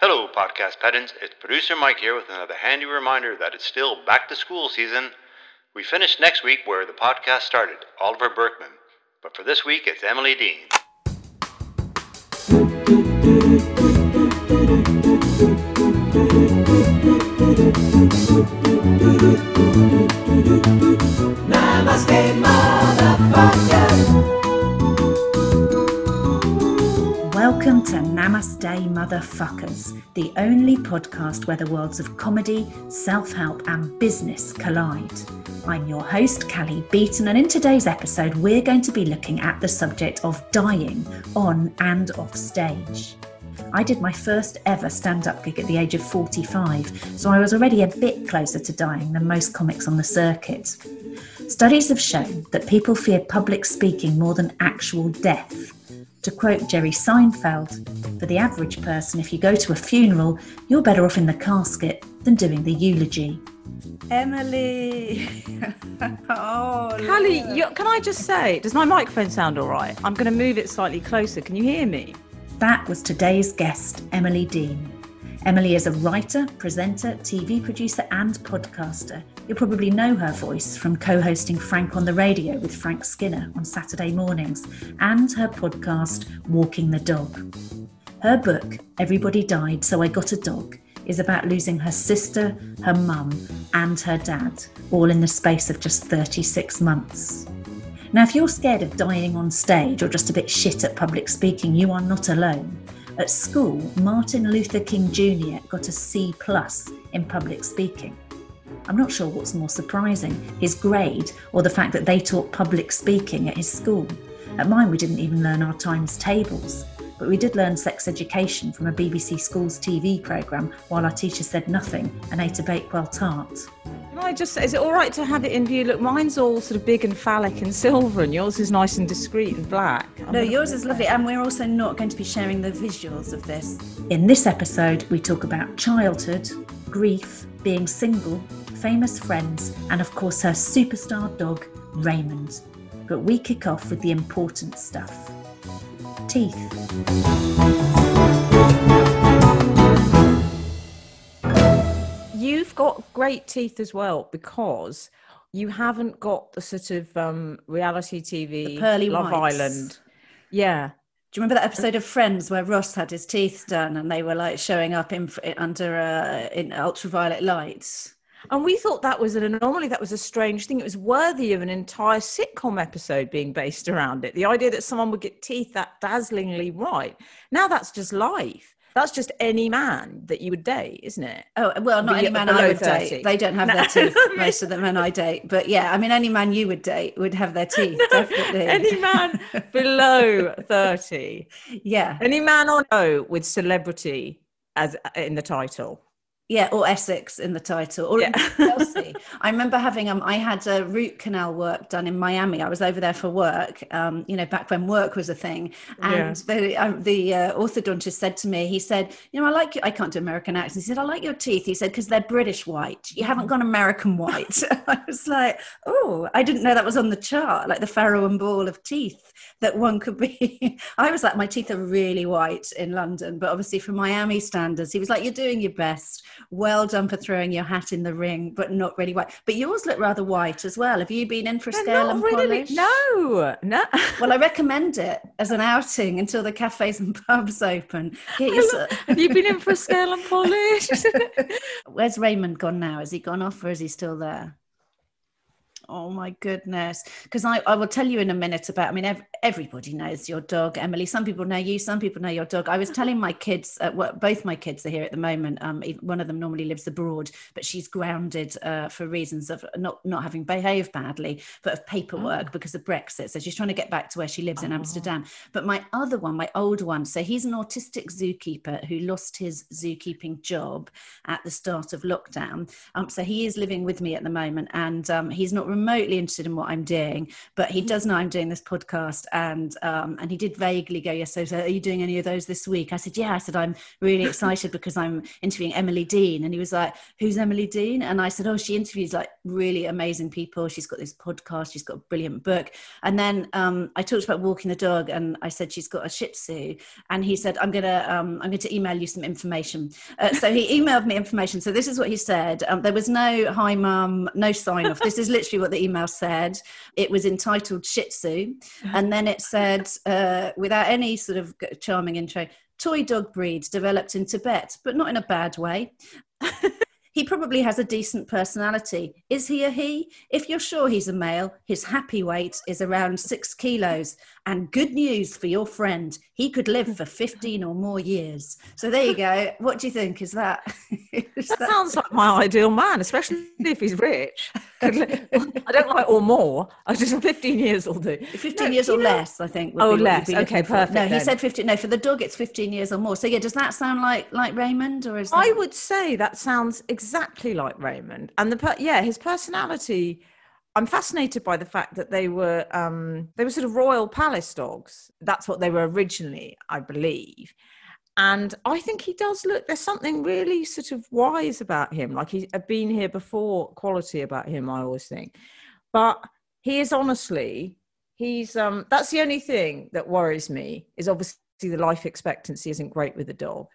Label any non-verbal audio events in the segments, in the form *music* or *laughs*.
Hello, podcast pedants. It's producer Mike here with another handy reminder that it's still back to school season. We finish next week where the podcast started, Oliver Burkeman. But for this week, it's Emily Dean. Namaste, motherfucker. To Namaste Motherfuckers, the only podcast where the worlds of comedy, self help, and business collide. I'm your host, Cally Beaton, and in today's episode, we're going to be looking at the subject of dying on and off stage. I did my first ever stand up gig at the age of 45, so I was already a bit closer to dying than most comics on the circuit. Studies have shown that people fear public speaking more than actual death. To quote Jerry Seinfeld, for the average person, if you go to a funeral, you're better off in the casket than doing the eulogy. Emily. *laughs* oh, Cally, you, can I just say, does my microphone sound all right? I'm going to move it slightly closer. Can you hear me? That was today's guest, Emily Dean. Emily is a writer, presenter, TV producer, and podcaster. You'll probably know her voice from co hosting Frank on the Radio with Frank Skinner on Saturday mornings and her podcast, Walking the Dog. Her book, Everybody Died, So I Got a Dog, is about losing her sister, her mum, and her dad, all in the space of just 36 months. Now, if you're scared of dying on stage or just a bit shit at public speaking, you are not alone. At school, Martin Luther King Jr. got a C plus in public speaking. I'm not sure what's more surprising, his grade or the fact that they taught public speaking at his school. At mine, we didn't even learn our times tables, but we did learn sex education from a BBC Schools TV programme while our teacher said nothing and ate a Bakewell tart. Can I just say is it all right to have it in view? Look, mine's all sort of big and phallic and silver, and yours is nice and discreet and black. I'm No, yours is lovely, and we're also not going to be sharing the visuals of this. In this episode, we talk about childhood, grief, being single, famous friends, and of course her superstar dog, Raymond. But we kick off with the important stuff teeth. You've got great teeth as well because you haven't got the sort of um, reality TV, The pearly Love whites. Island. Yeah, Do you remember that episode of Friends where Ross had his teeth done and they were like showing up in under uh, in ultraviolet lights? And we thought that was an anomaly. That was a strange thing. It was worthy of an entire sitcom episode being based around it. The idea that someone would get teeth that dazzlingly right. Now that's just life. That's just any man that you would date, isn't it? Oh well, not Be- any man I would 30. date. They don't have No. their teeth. *laughs* Most of the men I date, but yeah, I mean, any man you would date would have their *laughs* teeth definitely. Any man below *laughs* 30. yeah, Any man on O with celebrity as in the title. Yeah, or Essex in the title, or Yeah. Chelsea. I remember having um, I had a root canal work done in Miami. I was over there for work. Um, you know, back when work was a thing, and the uh, the uh, orthodontist said to me, he said, you know, I like you. I can't do American accents. He said, I like your teeth. He said because they're British white. You haven't gone American white. *laughs* I was like, oh, I didn't know that was on the chart, like the Farrow and Ball of teeth that one could be. *laughs* I was like, my teeth are really white in London, but obviously for Miami standards, he was like, you're doing your best. Well done for throwing your hat in the ring, but not really white. But yours look rather white as well. Have you been in for a scale and really. polish? No, no. *laughs* Well, I recommend it as an outing until the cafes and pubs open. Have you been in for a scale and *laughs* polish? Where's Raymond gone now? Has he gone off or is he still there? Oh my goodness. Because I, I will tell you in a minute about, I mean, ev- everybody knows your dog, Emily. Some people know you, some people know your dog. I was telling my kids, uh, well, both my kids are here at the moment. Um, one of them normally lives abroad, but she's grounded uh, for reasons of not, not having behaved badly, but of paperwork oh. because of Brexit. So she's trying to get back to where she lives in oh. Amsterdam. But my other one, my older one, so he's an autistic zookeeper who lost his zookeeping job at the start of lockdown. Um, so he is living with me at the moment and um, he's not remotely interested in what I'm doing, but he does know I'm doing this podcast, and um, and he did vaguely go, "Yes, so, so are you doing any of those this week?" I said, "Yeah." I said, "I'm really excited *laughs* because I'm interviewing Emily Dean," and he was like, "Who's Emily Dean?" And I said, "Oh, she interviews like really amazing people. She's got this podcast. She's got a brilliant book." And then um, I talked about walking the dog, and I said she's got a Shih Tzu, and he said, "I'm gonna um, I'm going to email you some information." Uh, so he emailed me information. So this is what he said. Um, there was no hi, mum, no sign off. This is literally what the email said. It was entitled Shih Tzu. And then it said, uh, without any sort of charming intro, toy dog breed developed in Tibet, but not in a bad way. *laughs* He probably has a decent personality. Is he a he? If you're sure he's a male, his happy weight is around six kilos. And good news for your friend, he could live for *laughs* 15 or more years. So there you go. What do you think? Is that? *laughs* Is that, that sounds like my ideal man, especially if he's rich. *laughs* I don't like or more. I just *laughs* 15 years will do. 15 no, years or know? less, I think. Oh, less. Okay, perfect. No, he said 15. No, for the dog, it's 15 years or more. So yeah, does that sound like like Raymond, or is that... I would say that sounds exactly like Raymond, and the yeah, his personality. I'm fascinated by the fact that they were um, they were sort of royal palace dogs. That's what they were originally, I believe. And I think he does look. There's something really sort of wise about him. Like he's been here before. Quality about him, I always think. But he is honestly, he's um. That's the only thing that worries me. Is obviously the life expectancy isn't great with the dog.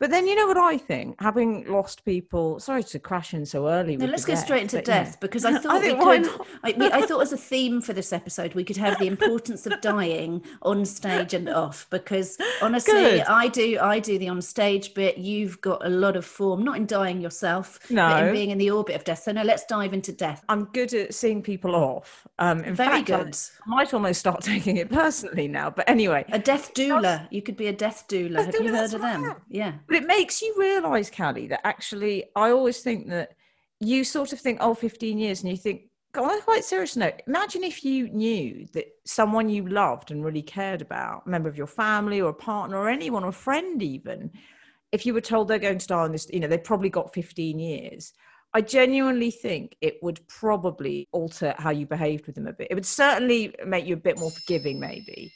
But then you know what I think, having lost people. Sorry to crash in so early. No, let's go death, straight into death yeah. because I *laughs* thought I we could. I, we, I, thought as a *laughs* theme for this episode we could have the importance of dying on stage and off. Because honestly, Good. I do I do the on stage bit. You've got a lot of form, not in dying yourself, no. but in being in the orbit of death. So no, let's dive into death. I'm good at seeing people off. Um, in Very fact, good. I might almost start *laughs* taking it personally now. But anyway, a death doula. You could be a death doula. Have you heard of them? Yeah. But it makes you realise, Cally, that actually I always think that you sort of think, oh, 15 years, and you think, God, on a quite serious note, imagine if you knew that someone you loved and really cared about, a member of your family or a partner or anyone or a friend even, if you were told they're going to die on this, you know, they've probably got 15 years. I genuinely think it would probably alter how you behaved with them a bit. It would certainly make you a bit more forgiving, maybe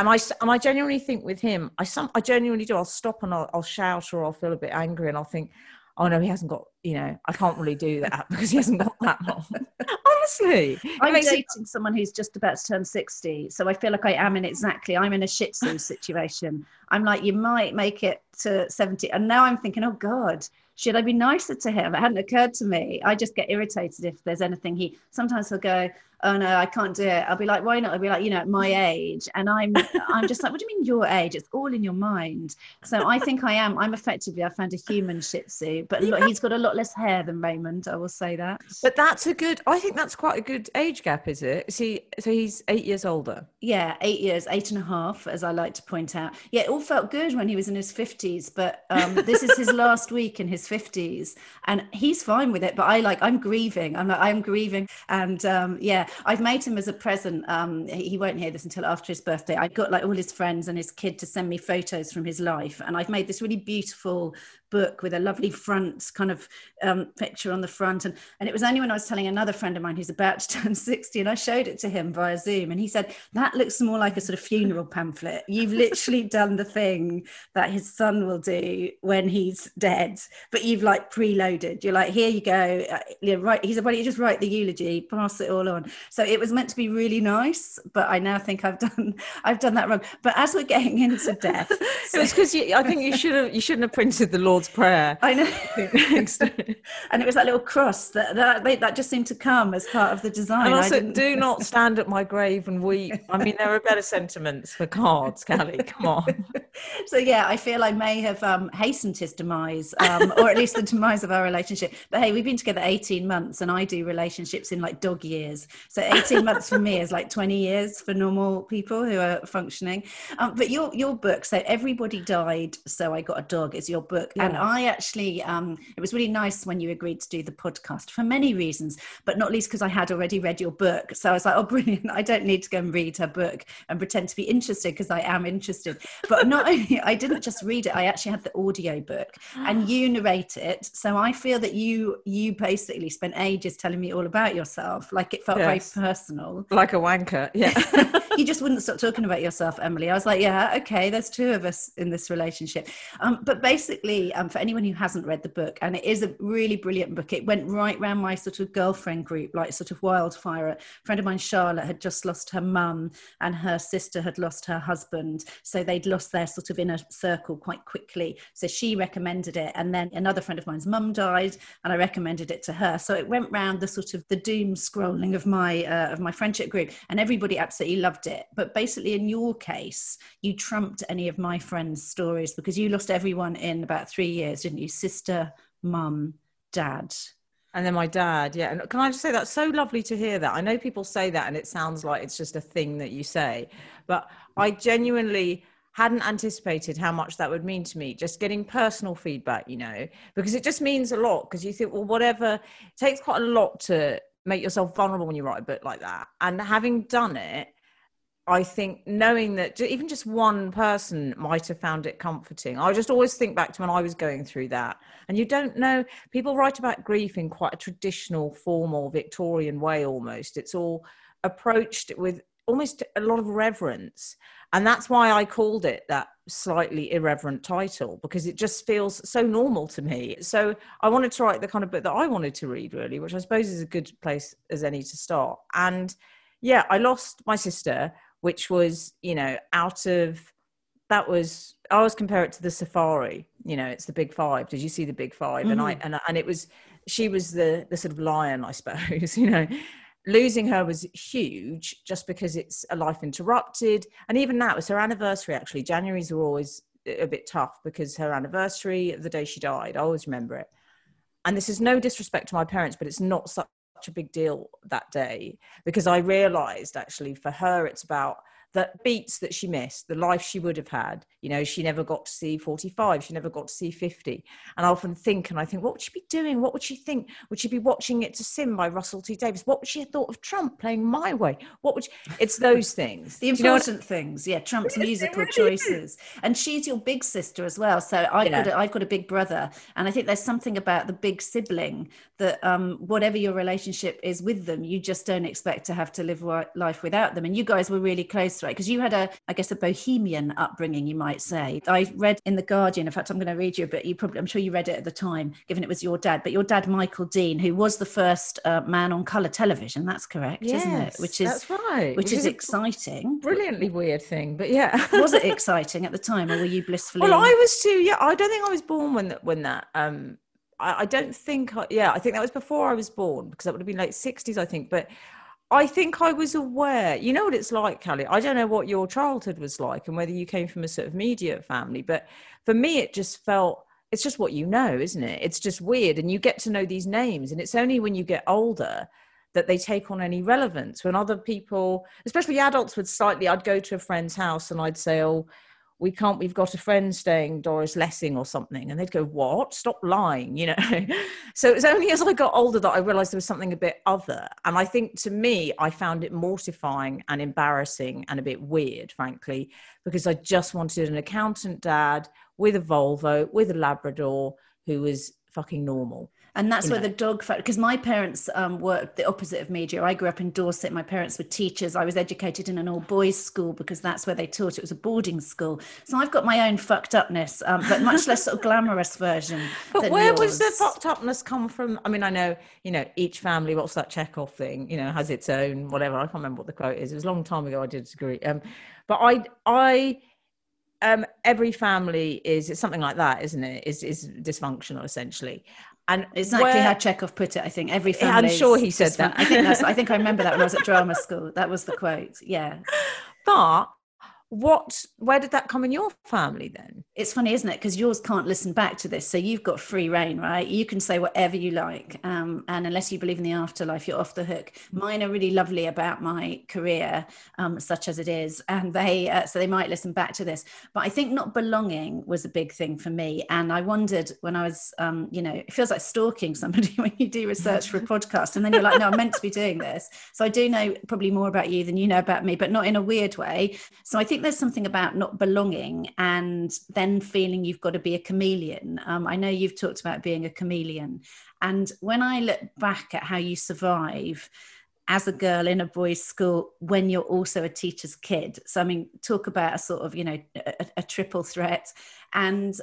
and I and I genuinely think with him, I some I genuinely do. I'll stop and I'll, I'll shout or I'll feel a bit angry and I'll think, oh no, he hasn't got. You know, I can't really do that *laughs* because he hasn't got that long. *laughs* Honestly, I'm dating it... someone who's just about to turn sixty, so I feel like I am in exactly. I'm in a Shih Tzu situation. I'm like, you might make it to seventy, and now I'm thinking, oh God, should I be nicer to him? It hadn't occurred to me. I just get irritated if there's anything he. Sometimes he'll go, oh no, I can't do it. I'll be like, why not? I'll be like, you know, at my age. And I'm I'm just like, what do you mean your age? It's all in your mind. So I think I am. I'm effectively, I found a human Shih Tzu, but look, he's got a lot less hair than Raymond. I will say that. But that's a good. I think that's quite a good age gap, is it? See, so he's eight years older. Yeah, eight years, eight and a half, as I like to point out. Yeah, it all felt good when he was in his but um, this is his last *laughs* week in his fifties, and he's fine with it. But I like, I'm grieving. I'm like, I'm grieving, and um, yeah, I've made him as a present. Um, he won't hear this until after his birthday. I got like all his friends and his kid to send me photos from his life, and I've made this really beautiful book with a lovely front kind of um, picture on the front. And, and it was only when I was telling another friend of mine who's about to *laughs* turn 60 and I showed it to him via Zoom. And he said, That looks more like a sort of funeral pamphlet. You've literally *laughs* done the thing that his son will do when he's dead, but you've like preloaded. You're like, Here you go. Uh, you right. He said, Why don't you just write the eulogy, pass it all on? So it was meant to be really nice, but I now think I've done *laughs* I've done that wrong. But as we're getting into death, so- it was because I think you should have you shouldn't have printed the law Lord's Prayer. *laughs* I know. *laughs* and it was that little cross that that, that just seemed to come as part of the design. And also, do not *laughs* stand at my grave and weep. I mean, there are better sentiments for cards, Cally. Come on. so yeah, I feel I may have um, hastened his demise, um, or at least the demise of our relationship. But hey, we've been together 18 months, and I do relationships in like dog years. So 18 months for me is like 20 years for normal people who are functioning. Um, but your your book, so everybody died, so I got a dog, is your book, yeah. And I actually um, it was really nice when you agreed to do the podcast for many reasons, but not least because I had already read your book. So I was like, oh, brilliant! I don't need to go and read her book and pretend to be interested because I am interested. But not only *laughs* I didn't just read it, I actually had the audio book, and you narrate it. So I feel that you you basically spent ages telling me all about yourself, like it felt yes. very personal, like a wanker. Yeah, *laughs* *laughs* you just wouldn't stop talking about yourself, Emily. I was like, yeah, okay, there's two of us in this relationship. Um, but basically, um, for anyone who hasn't read the book, and it is a really brilliant book, it went right round my sort of girlfriend group, like sort of wildfire. A friend of mine, Charlotte, had just lost her mum, and her sister had lost her husband, so they'd lost their sort of inner circle quite quickly. So she recommended it, and then another friend of mine's mum died, and I recommended it to her. So it went round the sort of the doom scrolling of my uh, of my friendship group, and everybody absolutely loved it. But basically, in your case, you trumped any of my friends' stories because you lost everyone in about three years, didn't you? Sister, mum, dad. And then my dad, yeah. And can I just say that's so lovely to hear that? I know people say that and it sounds like it's just a thing that you say, but I genuinely hadn't anticipated how much that would mean to me just getting personal feedback you know because it just means a lot because you think well whatever it takes quite a lot to make yourself vulnerable when you write a book like that and having done it I think knowing that even just one person might have found it comforting. I just always think back to when I was going through that. And you don't know, people write about grief in quite a traditional, formal, Victorian way almost. It's all approached with almost a lot of reverence. And that's why I called it that slightly irreverent title because it just feels so normal to me. So I wanted to write the kind of book that I wanted to read, really, which I suppose is a good place as any to start. And yeah, I lost my sister which was you know out of that was I always compare it to the safari. You know, it's the big five. Did you see the big 5 mm-hmm. And I and and it was she was the the sort of lion, I *laughs* suppose. You know, losing her was huge just because it's a life interrupted. And even now, was her anniversary. Actually, Januarys are always a bit tough because her anniversary, the day she died, I always remember it. And this is no disrespect to my parents, but it's not such a big deal that day because I realized actually for her it's about that beats that she missed, the life she would have had. You know, she never got to see 45, she never got to see 50. And I often think, and I think, what would she be doing? What would she think? Would she be watching It's a Sin by Russell T Davies? What would she have thought of Trump playing My Way? What would she... It's those things. the important you know things, yeah, Trump's musical choices. And she's your big sister as well. So I've, yeah. got a, I've got a big brother. And I think there's something about the big sibling that um, whatever your relationship is with them, you just don't expect to have to live life without them. And you guys were really close right? Because you had a, I guess, a bohemian upbringing, you might say. I read in the Guardian. In fact, I'm going to read you a bit. You probably, I'm sure you read it at the time, given it was your dad. But your dad, Michael Dean, who was the first uh, man on colour television. That's correct, yes, isn't it? Which is that's right. Which, which is, is exciting. Brilliantly weird thing, but yeah. *laughs* was it exciting at the time, or were you blissfully? Well, I was too. Yeah, I don't think I was born when that when that. Um, I, I don't think. yeah, I think that was before I was born because that would have been late 60s, I think. But I think I was aware. You know what it's like, Cally. I don't know what your childhood was like and whether you came from a sort of media family, but for me, it just felt it's just what you know, isn't it? It's just weird. And you get to know these names. And it's only when you get older that they take on any relevance. When other people, especially adults, would slightly, I'd go to a friend's house and I'd say, Oh, we can't we've got a friend staying doris lessing or something. And they'd go what? Stop lying you know? *laughs* So it was only as i got older that i realized there was something a bit other. And i think to me i found it mortifying and embarrassing and a bit weird frankly because i just wanted an accountant dad with a volvo with a labrador who was fucking normal and that's where know. the dog factor because my parents um, worked the opposite of media i grew up in dorset. My parents were teachers. I was educated in an all boys school because that's where they taught. It was a boarding school. So i've got my own fucked upness um, but much less sort of glamorous version *laughs* but where yours. was the fucked upness come from? I mean i know you know each family what's that chekhov thing? You know has its own whatever. I can't remember what the quote is. It was a long time ago i did agree um, but i i um, every family is it's something like that, isn't it? Is is dysfunctional essentially. And exactly where, how Chekhov put it. I think every family. I'm sure he said that. I think that's. I think I remember that when I was at drama school. That was the quote. Yeah. But what where did that come in your family then? It's funny isn't it? Because yours can't listen back to this so you've got free reign right? You can say whatever you like um, and unless you believe in the afterlife you're off the hook. Mine are really lovely about my career um, such as it is and they uh, so they might listen back to this. But i think not belonging was a big thing for me and i wondered when i was um, you know it feels like stalking somebody *laughs* when you do research for a *laughs* podcast and then you're like no i'm meant to be doing this. So i do know probably more about you than you know about me but not in a weird way. So i think think there's something about not belonging and then feeling you've got to be a chameleon. Um, I know you've talked about being a chameleon. And when I look back at how you survive, as a girl in a boys' school when you're also a teacher's kid. So, I mean, talk about a sort of, you know, a, a triple threat. And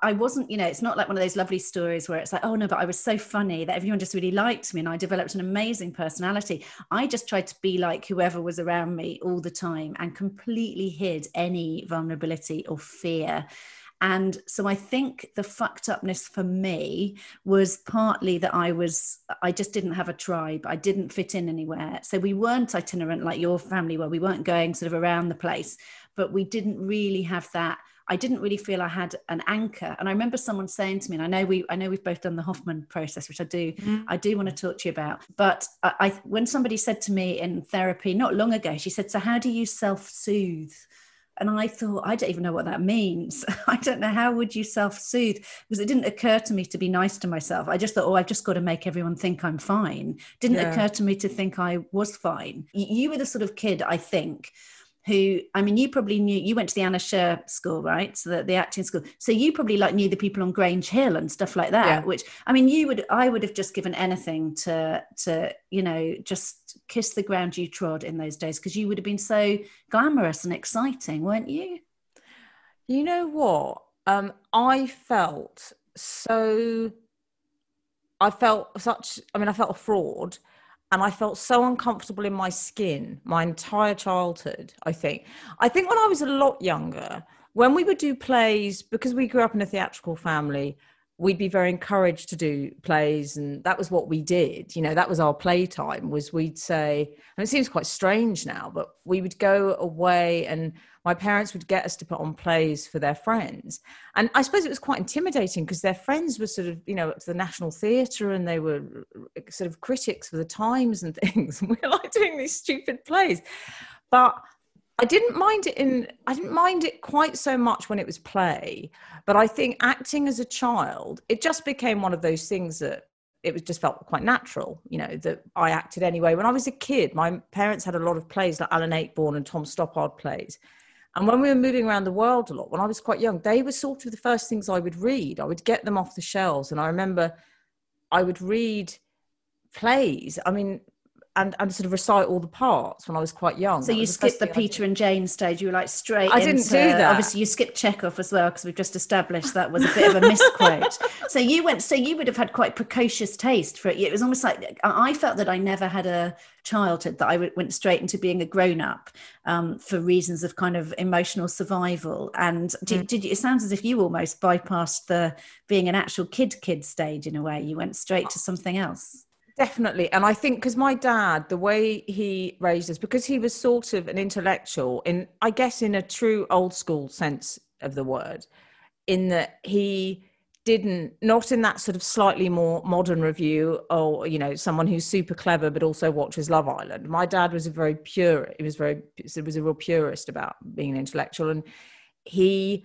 I wasn't, you know, it's not like one of those lovely stories where it's like, oh no, but I was so funny that everyone just really liked me and I developed an amazing personality. I just tried to be like whoever was around me all the time and completely hid any vulnerability or fear. And so I think the fucked upness for me was partly that I was, I just didn't have a tribe. I didn't fit in anywhere. So we weren't itinerant like your family were. We weren't going sort of around the place, but we didn't really have that I didn't really feel I had an anchor. And I remember someone saying to me, and I know we, I know we've both done the Hoffman process, which I do, mm. I do want to talk to you about. But I, I, when somebody said to me in therapy not long ago, she said, "So how do you self-soothe?" And I thought, I don't even know what that means. *laughs* I don't know how would you self-soothe because it didn't occur to me to be nice to myself. I just thought, oh, I've just got to make everyone think I'm fine. Didn't yeah. occur to me to think I was fine. You were the sort of kid, I think, who I mean, you probably knew you went to the Anna Scher school, right? So the, the acting school. So you probably like knew the people on Grange Hill and stuff like that. Yeah. Which I mean, you would I would have just given anything to to you know just kiss the ground you trod in those days because you would have been so glamorous and exciting, weren't you? You know what? Um, I felt so. I felt such. I mean, I felt a fraud and I felt so uncomfortable in my skin my entire childhood. I think. I think when I was a lot younger, when we would do plays, because we grew up in a theatrical family, we'd be very encouraged to do plays and that was what we did. You know that was our playtime was we'd say and it seems quite strange now but we would go away and my parents would get us to put on plays for their friends. And i suppose it was quite intimidating because their friends were sort of you know to the national theatre and they were uh, sort of critics for the times and *laughs* things and We're like doing these stupid plays. But I didn't mind it in I didn't mind it quite so much when it was play, but I think acting as a child, it just became one of those things that it was just felt quite natural, you know, that I acted anyway. When I was a kid, my parents had a lot of plays like Alan Ayckbourn and Tom Stoppard plays. And when we were moving around the world a lot, when I was quite young, they were sort of the first things I would read. I would get them off the shelves. And I remember I would read plays. I mean, and, and sort of recite all the parts when I was quite young. So you skipped the Peter and Jane stage. You were like straight. I didn't do that. Obviously, you skipped Chekhov as well because we've just established that was a bit of a misquote. *laughs* so you went. So you would have had quite precocious taste for it. It was almost like I felt that I never had a childhood that I went straight into being a grown up um, for reasons of kind of emotional survival. And did, mm. did you, it sounds as if you almost bypassed the being an actual kid kid stage in a way. You went straight to something else. Definitely. And I think because my dad, the way he raised us, because he was sort of an intellectual, in I guess in a true old school sense of the word, in that he didn't not in that sort of slightly more modern review or you know someone who's super clever but also watches love island my dad was a very pure he was very it was a real purist about being an intellectual and he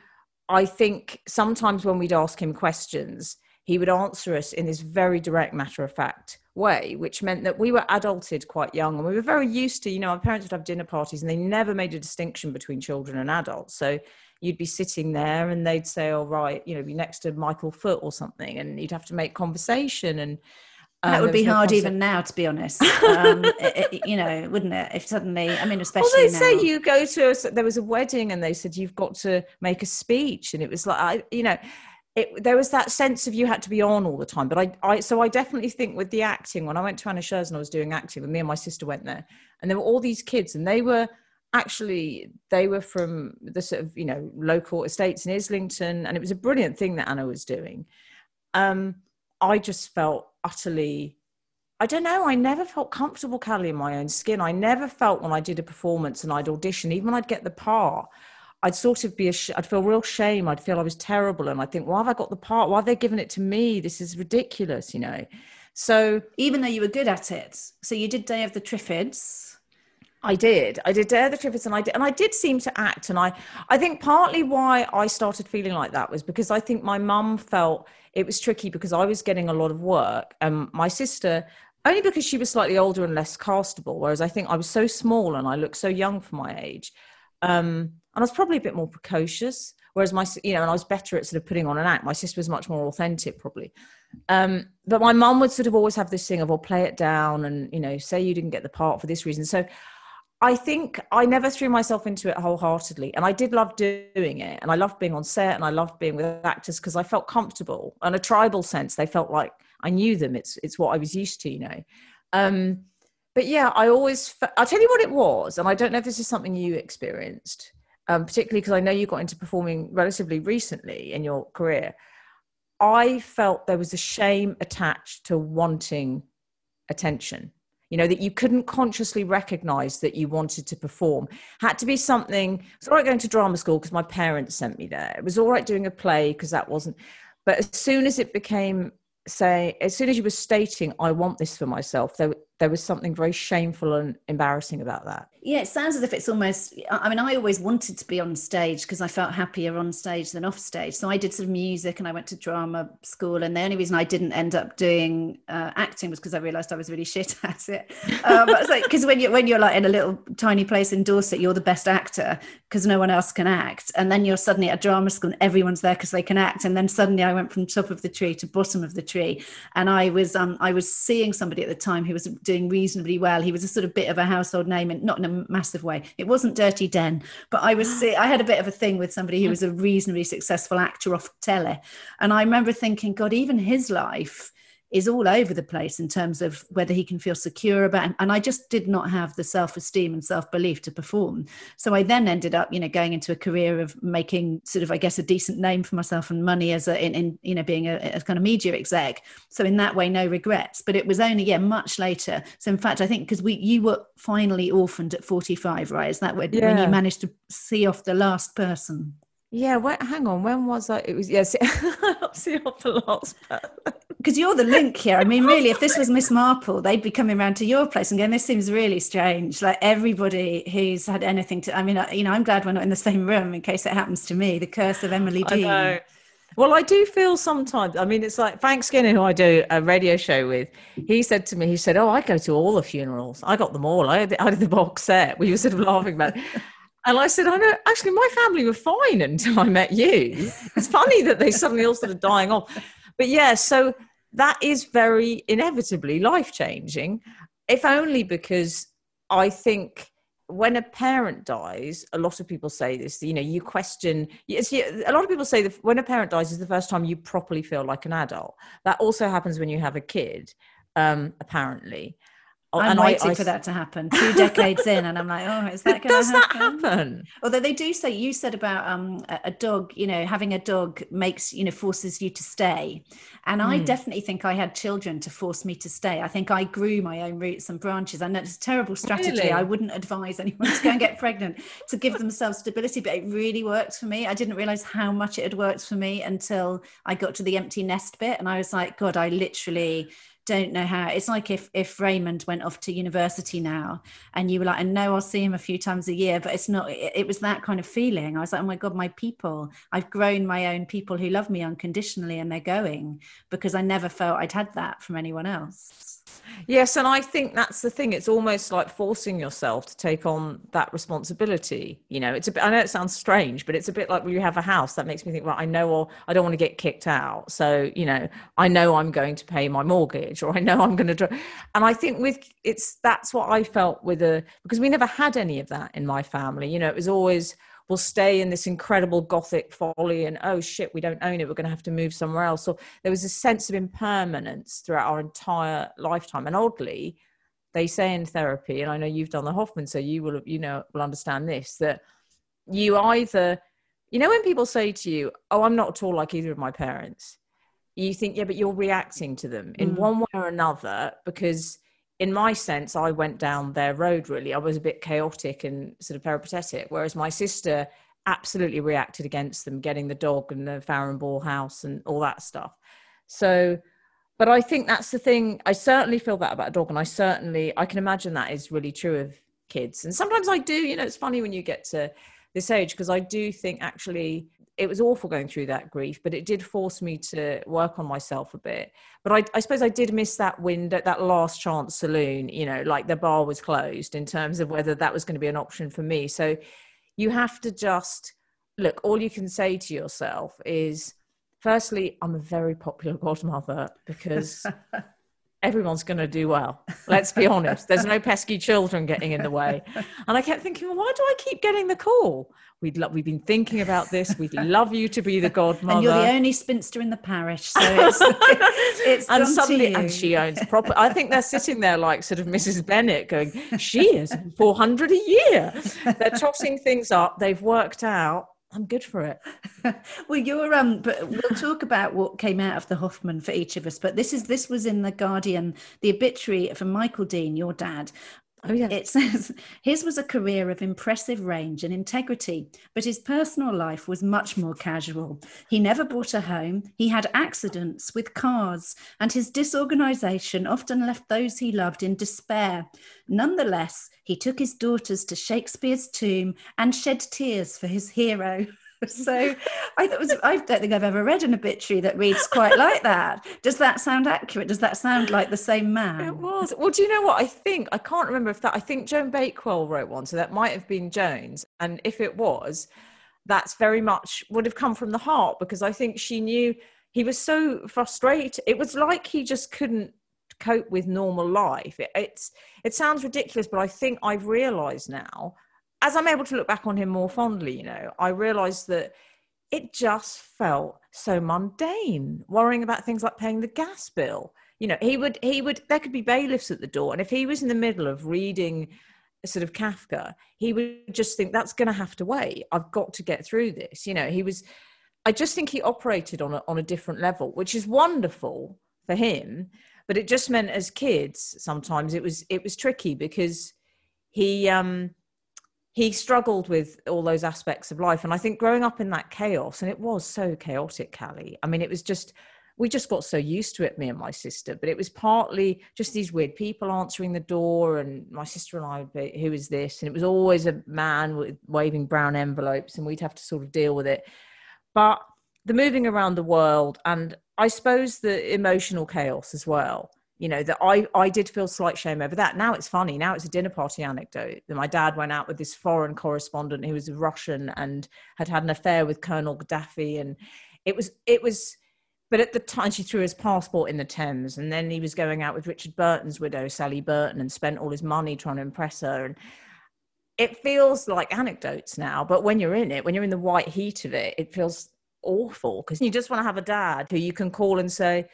i think sometimes when we'd ask him questions he would answer us in this very direct matter of fact way, which meant that we were adulted quite young and we were very used to, you know, our parents would have dinner parties and they never made a distinction between children and adults. So you'd be sitting there and they'd say, "All oh, right, you know, be next to Michael Foot or something," and you'd have to make conversation and. Um, that would be no hard concept. even now, to be honest. *laughs* Um, it, it, you know, wouldn't it? If suddenly, I mean, especially well, they now. say you go to a, there was a wedding and they said you've got to make a speech, and it was like, I, you know, it, there was that sense of you had to be on all the time. But I, I, so I definitely think with the acting, when I went to Anna Scher's and I was doing acting, and me and my sister went there, and there were all these kids, and they were actually they were from the sort of you know local estates in islington and it was a brilliant thing that anna was doing um i just felt utterly i don't know i never felt comfortable Cally in my own skin i never felt when i did a performance and i'd audition even when i'd get the part I'd sort of be, sh- I'd feel real shame. I'd feel I was terrible. And I think, why have I got the part? Why have they given it to me? This is ridiculous, you know? So even though you were good at it, so you did Day of the Triffids. I did. I did Day of the Triffids and I did and I did seem to act. And I I think partly why I started feeling like that was because I think my mum felt it was tricky because I was getting a lot of work and my sister only because she was slightly older and less castable, whereas I think I was so small and I looked so young for my age. Um, and I was probably a bit more precocious, whereas my, you know, and I was better at sort of putting on an act. My sister was much more authentic, probably. Um, but my mum would sort of always have this thing of, "I'll play it down," and you know, say you didn't get the part for this reason. So I think I never threw myself into it wholeheartedly, and I did love doing it, and I loved being on set, and I loved being with actors because I felt comfortable. On a tribal sense, they felt like I knew them. It's it's what I was used to, you know. Um, but yeah, I always. I'll tell you what it was, and I don't know if this is something you experienced, um, particularly because I know you got into performing relatively recently in your career. I felt there was a shame attached to wanting attention. You know, that you couldn't consciously recognize that you wanted to perform. Had to be something, it's all right going to drama school because my parents sent me there. It was all right doing a play because that wasn't. But as soon as it became, say, as soon as you were stating, I want this for myself, there, there was something very shameful and embarrassing about that. Yeah, it sounds as if it's almost. I mean, I always wanted to be on stage because I felt happier on stage than off stage. So I did sort of music and I went to drama school. And the only reason I didn't end up doing uh, acting was because I realised I was really *laughs* shit at it. Um, because like, when you when you're like in a little tiny place in Dorset, you're the best actor because no one else can act. And then you're suddenly at drama school and everyone's there because they can act. And then suddenly I went from top of the tree to bottom of the tree. And I was um I was seeing somebody at the time who was doing reasonably well. He was a sort of bit of a household name and not in a massive way. It wasn't Dirty Den, but I was *gasps* I had a bit of a thing with somebody who hmm. was a reasonably successful actor off telly, and I remember thinking, God, even his life is all over the place in terms of whether he can feel secure about and i just did not have the self-esteem and self-belief to perform so i then ended up you know going into a career of making sort of i guess a decent name for myself and money as a in, in you know being a, a, kind of media exec so in that way no regrets but it was only yeah much later so in fact i think because we you were finally orphaned at 45 right is that when, yeah. when you managed to see off the last person yeah, wait, hang on. When was I? It was yes. Yeah, *laughs* see off the last because you're the link here. I mean, really, if this was Miss *laughs* Marple, they'd be coming around to your place and going, "This seems really strange." Like everybody who's had anything to, I mean, you know, I'm glad we're not in the same room in case it happens to me. The curse of Emily Dean. I well, I do feel sometimes. I mean, it's like Frank Skinner, who I do a radio show with. He said to me, he said, "Oh, I go to all the funerals. I got them all. I, I did the box set." We were sort of laughing about. It. *laughs* And I said, I know, actually, my family were fine until I met you. It's funny that they suddenly all started dying off. But yeah, so that is very inevitably life changing, if only because I think when a parent dies, a lot of people say this, you know, you question, yes, a lot of people say that when a parent dies is the first time you properly feel like an adult. That also happens when you have a kid, um, apparently. Oh, I'm waiting I, I, for that to happen. Two decades in, and I'm like, oh, is that going to happen? Does that happen? Although they do say, you said about um, a dog. You know, having a dog makes you know forces you to stay, and mm. I hmm. definitely think I had children to force me to stay. I think I grew my own roots and branches. I know it's a terrible strategy. Really? I wouldn't advise *laughs* anyone to go and get pregnant to give themselves stability, but it really worked for me. I didn't realize how much it had worked for me until I got to the empty nest bit, and I was like, God, I literally don't know how it's like if if raymond went off to university now and you were like i know i'll see him a few times a year but it's not it, it, was that kind of feeling. I was like oh my god my people i've grown my own people who love me unconditionally and they're going because i never felt i'd had that from anyone else Yes, and I think that's the thing. It's almost like forcing yourself to take on that responsibility. You know, it's a bit, I know it sounds strange, but it's a bit like when you have a house that makes me think, well, I know, or I don't want to get kicked out. So, you know, I know I'm going to pay my mortgage or I know I'm going to, and I think with it's, that's what I felt with a, because we never had any of that in my family. You know, it was always, will stay in this incredible gothic folly and oh shit we don't own it we're going to have to move somewhere else so there was a sense of impermanence throughout our entire lifetime and oddly they say in therapy, and I know you've done the Hoffman, so you will you know will understand this that you either you know when people say to you, "Oh, I'm not at all like either of my parents," you think, "Yeah, but you're reacting to them in mm. one way or another because." In my sense, I went down their road really. I was a bit chaotic and sort of peripatetic, whereas my sister absolutely reacted against them, getting the dog and the Farrow Ball house and all that stuff. So but I think that's the thing. I certainly feel that about a dog, and I certainly I can imagine that is really true of kids. And sometimes I do. You know, it's funny when you get to this age because I do think actually it was awful going through that grief, but it did force me to work on myself a bit. But I, I suppose I did miss that window, that last chance saloon. You know, like the bar was closed in terms of whether that was going to be an option for me. So you have to just look. All you can say to yourself is firstly, I'm a very popular godmother because *laughs* everyone's going to do well. Let's be honest. There's no pesky children getting in the way. And I kept thinking, well, why do I keep getting the call? We'd lo- we've been thinking about this. We'd love you to be the godmother. And you're the only spinster in the parish, so it's, *laughs* it's and suddenly, and she owns proper. I think they're sitting there like sort of Mrs. Bennet, going, "She is 400 a year." They're tossing things up. They've worked out I'm good for it. *laughs* well, you're um, but we'll talk about what came out of the Hoffman for each of us. But this is this was in the Guardian, the obituary for Michael Dean, your dad. Oh, yeah. It says his was a career of impressive range and integrity, but his personal life was much more casual. He never bought a home, he had accidents with cars, and his disorganization often left those he loved in despair. Nonetheless, he took his daughters to Shakespeare's tomb and shed tears for his hero. *laughs* so I, was, I don't think I've ever read an obituary that reads quite like that. Does that sound accurate? Does that sound like the same man? It was. Well, do you know what I think? I can't remember if that. I think Joan Bakewell wrote one, so that might have been Joan's. And if it was, that's very much would have come from the heart because I think she knew he was so frustrated. It was like he just couldn't cope with normal life. It, it's it sounds ridiculous, but I think I've realised now as I'm able to look back on him more fondly, you know, I realized that it just felt so mundane, worrying about things like paying the gas bill. You know, he would, he would, there could be bailiffs at the door. And if he was in the middle of reading sort of Kafka, he would just think that's going to have to wait. I've got to get through this. You know, he was, I just think he operated on a, on a different level, which is wonderful for him. But it just meant as kids, sometimes it was, it was tricky because he, um, he struggled with all those aspects of life. And I think growing up in that chaos, and it was so chaotic, Cally. I mean, it was just, we just got so used to it, me and my sister. But it was partly just these weird people answering the door, and my sister and I would be, who is this? And it was always a man with waving brown envelopes, and we'd have to sort of deal with it. But the moving around the world, and I suppose the emotional chaos as well you know that I I did feel slight shame over that. Now it's funny. Now it's a dinner party anecdote that my dad went out with this foreign correspondent who was Russian and had had an affair with Colonel Gaddafi, and it was it was. But at the time, she threw his passport in the Thames, and then he was going out with Richard Burton's widow, Sally Burton, and spent all his money trying to impress her. And it feels like anecdotes now, but when you're in it, when you're in the white heat of it, it feels awful because you just want to have a dad who you can call and say,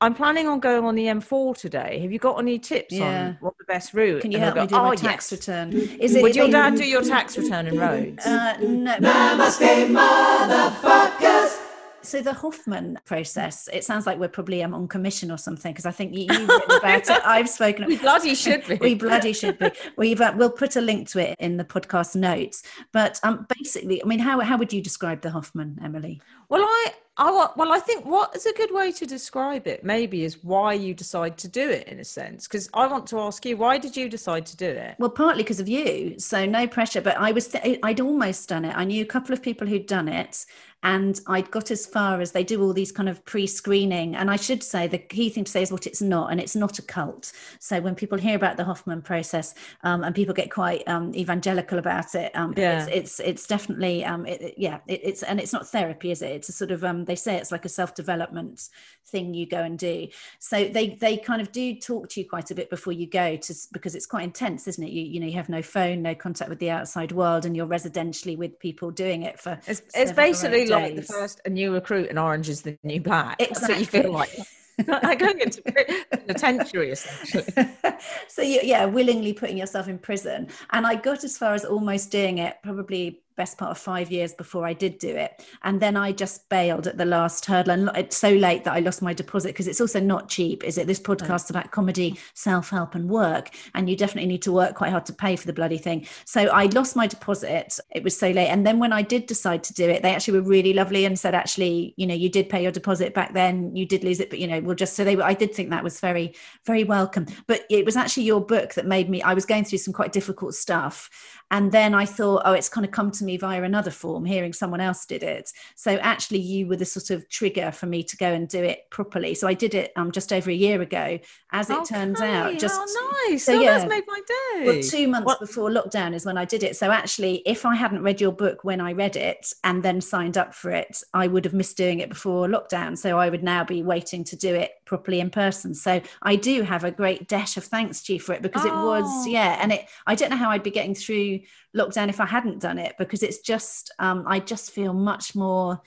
I'm planning on going on the M4 today. Have you got any tips yeah. on what the best route? Can you help go, me do oh, my tax yes. return? Is it, Would your dad do your tax return in roads? Uh, no. Namaste, motherfuckers so the Hoffman process, it sounds like we're probably um, on commission or something because I think you, have written about it. *laughs* I've spoken. We bloody should be. We bloody should be. We've uh, we'll put a link to it in the podcast notes. But um, basically, I mean, how how would you describe the Hoffman, Emily? Well, I I well, I think what is a good way to describe it maybe is why you decide to do it in a sense. Because I want to ask you, why did you decide to do it? Well, partly because of you, so no pressure. But I was th- I'd almost done it. I knew a couple of people who'd done it, and I'd got as far as they do all these kind of pre-screening. And I should say the key thing to say is what it's not, and it's not a cult. So when people hear about the Hoffman process, um, and people get quite um, evangelical about it, um, yeah. it's, it's, it's definitely um, it, yeah, it, it's and it's not therapy, is it? It's a sort of um, they say it's like a self-development thing you go and do. So they they kind of do talk to you quite a bit before you go to because it's quite intense, isn't it? You you know you have no phone, no contact with the outside world, and you're residentially with people doing it for. It's, it's basically like the first a new recruit and orange is the new black. Exactly. That's what you feel *laughs* like. like going into penitentiary essentially. *laughs* so you, yeah, willingly putting yourself in prison. And I got as far as almost doing it, probably best part of five years before I did do it. And then I just bailed at the last hurdle. And it's so late that I lost my deposit because it's also not cheap, is it? This podcast about comedy, self help, and work. And you definitely need to work quite hard to pay for the bloody thing. So I lost my deposit. It was so late. And then when I did decide to do it, they actually were really lovely and said, actually, you know, you did pay your deposit back then, you did lose it, but, you know, we'll just, so they were, I did think that was very, very welcome. But it was actually your book that made me, I was going through some quite difficult stuff and then I thought, oh, it's kind of come to me via another form, hearing someone else did it. So actually, you were the sort of trigger for me to go and do it properly. So I did it um, just over a year ago. As it okay. turns out, just oh, nice. So, oh, yeah, that's made my day. Well, two months what? before lockdown is when I did it. So actually, if I hadn't read your book when I read it and then signed up for it, I would have missed doing it before lockdown. So I would now be waiting to do it properly in person. So I do have a great debt of thanks to you for it because oh. it was, yeah. And it, I don't know how I'd be getting through lockdown if I hadn't done it because it's just um, I just feel much more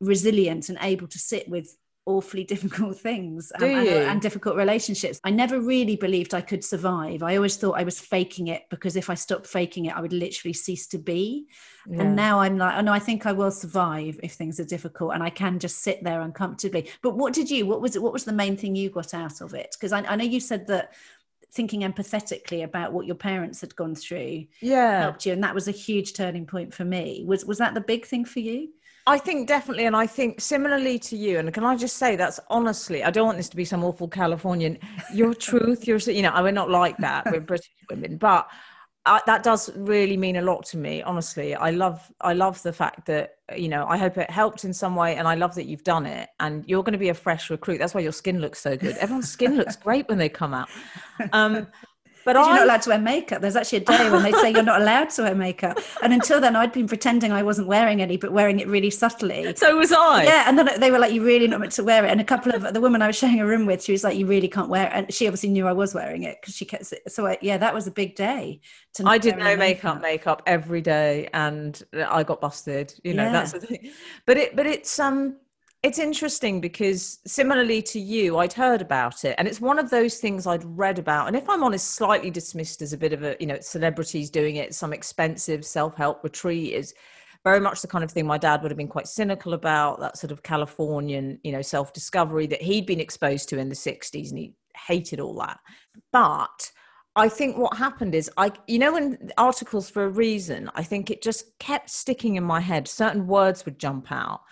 resilient and able to sit with awfully *laughs* difficult things um, and, and, difficult relationships. I never really believed I could survive. I always thought I was faking it because if I stopped faking it, I would literally cease to be. Yeah. And now I'm like, oh no, I think I will survive if things are difficult and I can just sit there uncomfortably. But what did you, what was it, what was the main thing you got out of it? Because I, I know you said that thinking empathetically about what your parents had gone through yeah helped you and that was a huge turning point for me was was that the big thing for you I think definitely, and I think similarly to you. And can I just say that's honestly, I don't want this to be some awful Californian. Your truth, your, you know, we're not like that. We're British women, but uh, that does really mean a lot to me. Honestly, I love, I love the fact that you know. I hope it helped in some way, and I love that you've done it. And you're going to be a fresh recruit. That's why your skin looks so good. Everyone's skin looks great when they come out. Um, but you're not allowed to wear makeup. There's actually a day when they say you're not allowed to wear makeup. And until then, I'd been pretending I wasn't wearing any, but wearing it really subtly. So was I. Yeah. And then they were like, "You really not meant to wear it." And a couple of the women I was sharing a room with, she was like, "You really can't wear it." And she obviously knew I was wearing it because she kept. So I, yeah, that was a big day. I did no makeup, makeup every day, and I got busted. You know, yeah. that's the thing. But it, but it's um it's interesting because similarly to you, I'd heard about it, and it's one of those things I'd read about. And if I'm honest, slightly dismissed as a bit of a, you know, celebrities doing it, some expensive self help retreat is very much the kind of thing my dad would have been quite cynical about. That sort of Californian, you know, self discovery that he'd been exposed to in the 60s, and he hated all that. But I think what happened is I you know in articles for a reason I think it just kept sticking in my head certain words would jump out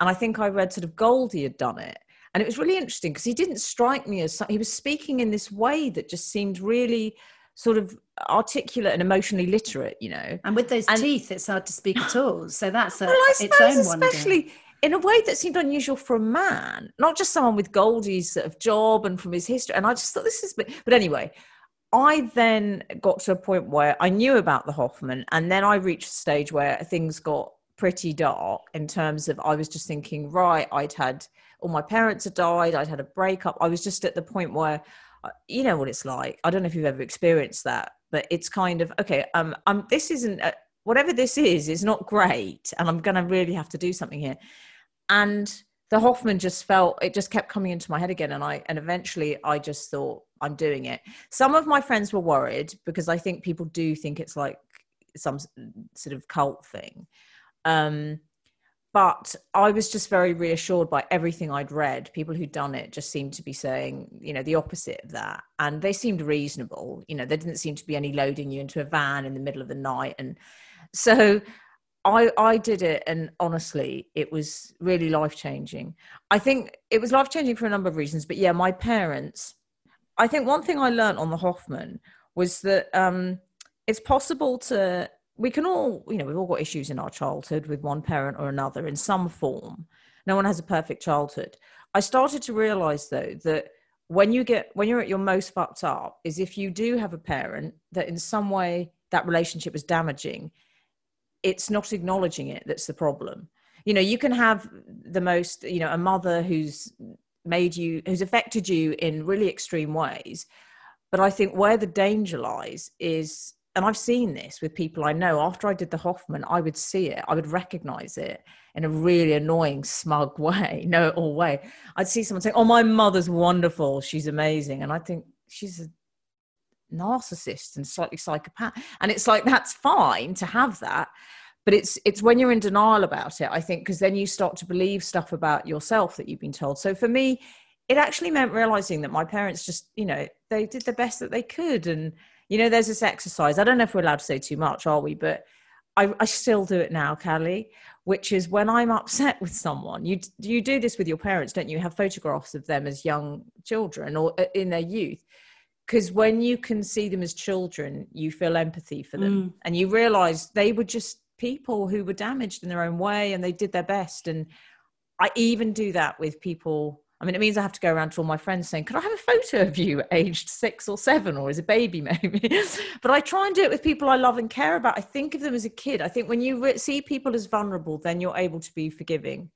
and I think I read sort of Goldie had done it. And it was really interesting because he didn't strike me as he was speaking in this way that just seemed really sort of articulate and emotionally literate, you know. And with those and, teeth, it's hard to speak at all. So that's a, well, I its own especially wonder. in a way that seemed unusual for a man, not just someone with Goldie's sort of job and from his history. And I just thought this is, but anyway, I then got to a point where I knew about the Hoffman, and then I reached a stage where things got pretty dark in terms of I was just thinking, right, I'd had all my parents had died, I'd had a breakup. I was just at the point where, uh, you know what it's like. I don't know if you've ever experienced that, but it's kind of okay. Um, um, this isn't a, whatever this is is not great, and I'm to really have to do something here. And the Hoffman just felt it just kept coming into my head again, and I and eventually I just thought I'm doing it. Some of my friends were worried because I think people do think it's like some sort of cult thing um, but I was just very reassured by everything I'd read. People who'd done it just seemed to be saying, you know, the opposite of that. And they seemed reasonable. You know, there didn't seem to be any loading you into a van in the middle of the night. And so I, I did it. And honestly, it was really life changing. I think it was life changing for a number of reasons. But yeah, my parents, I think one thing I learned on the Hoffman was that um, it's possible to we can all, you know, we've all got issues in our childhood with one parent or another in some form. No one has a perfect childhood. I started to realize though that when you get when you're at your most fucked up is if you do have a parent that in some way that relationship is damaging, it's not acknowledging it that's the problem. You know, you can have the most, you know, a mother who's made you who's affected you in really extreme ways. But I think where the danger lies is and I've seen this with people I know. After I did the Hoffman, I would see it, I would recognize it in a really annoying, smug *laughs* way, know all way. I'd see someone saying, "Oh, my mother's wonderful, she's amazing," and I think she's a narcissist and slightly psychopath. And it's like that's fine to have that, but it's it's when you're in denial about it. I think because then you start to believe stuff about yourself that you've been told. So for me, it actually meant realizing that my parents just, you know, they did the best that they could and you know, there's this exercise. I don't know if we're allowed to say too much, are we? But I, I still do it now, Cally, which is when I'm upset with someone. You you do this with your parents, don't you? Have photographs of them as young children or uh, in their youth, because when you can see them as children, you feel empathy for them, mm. and you realize they were just people who were damaged in their own way, and they did their best. And I even do that with people I mean, it means I have to go around to all my friends saying, Can I have a photo of you aged six or seven or as a baby, maybe? *laughs* but I try and do it with people I love and care about. I think of them as a kid. I think when you see people as vulnerable, then you're able to be forgiving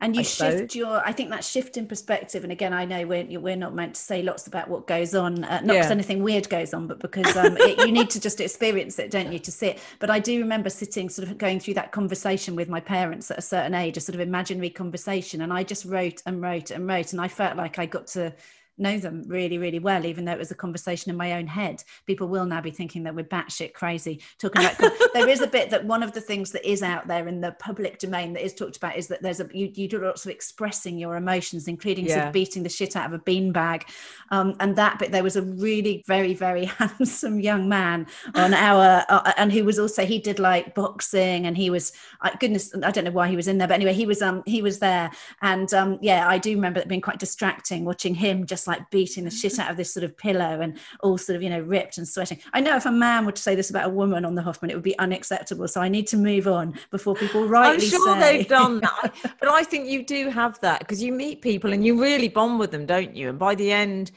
and you I shift your i think that shift in perspective and again i know we're, we're not meant to say lots about what goes on uh, not because yeah. anything weird goes on but because um, it, you need to just experience it don't you to see it but i do remember sitting sort of going through that conversation with my parents at a certain age a sort of imaginary conversation and i just wrote and wrote and wrote and i felt like i got to know them really, really well, even though it was a conversation in my own head. People will now be thinking that we're batshit crazy talking about. *laughs* there is a bit that one of the things that is out there in the public domain that is talked about is that there's a you, you do lots of expressing your emotions, including yeah. sort of beating the shit out of a beanbag. Um, and that bit, there was a really very, very *laughs* handsome young man on our, uh, and who was also he did like boxing, and he was uh, goodness, I don't know why he was in there, but anyway, he was um he was there, and um yeah, I do remember it being quite distracting watching him just like beating the shit out of this sort of pillow and all sort of, you know, ripped and sweating. I know if a man were to say this about a woman on the Hoffman, it would be unacceptable. So I need to move on before people rightly I'm sure say. they've done that. *laughs* but I think you do have that because you meet people and you really bond with them, don't you? And by the end,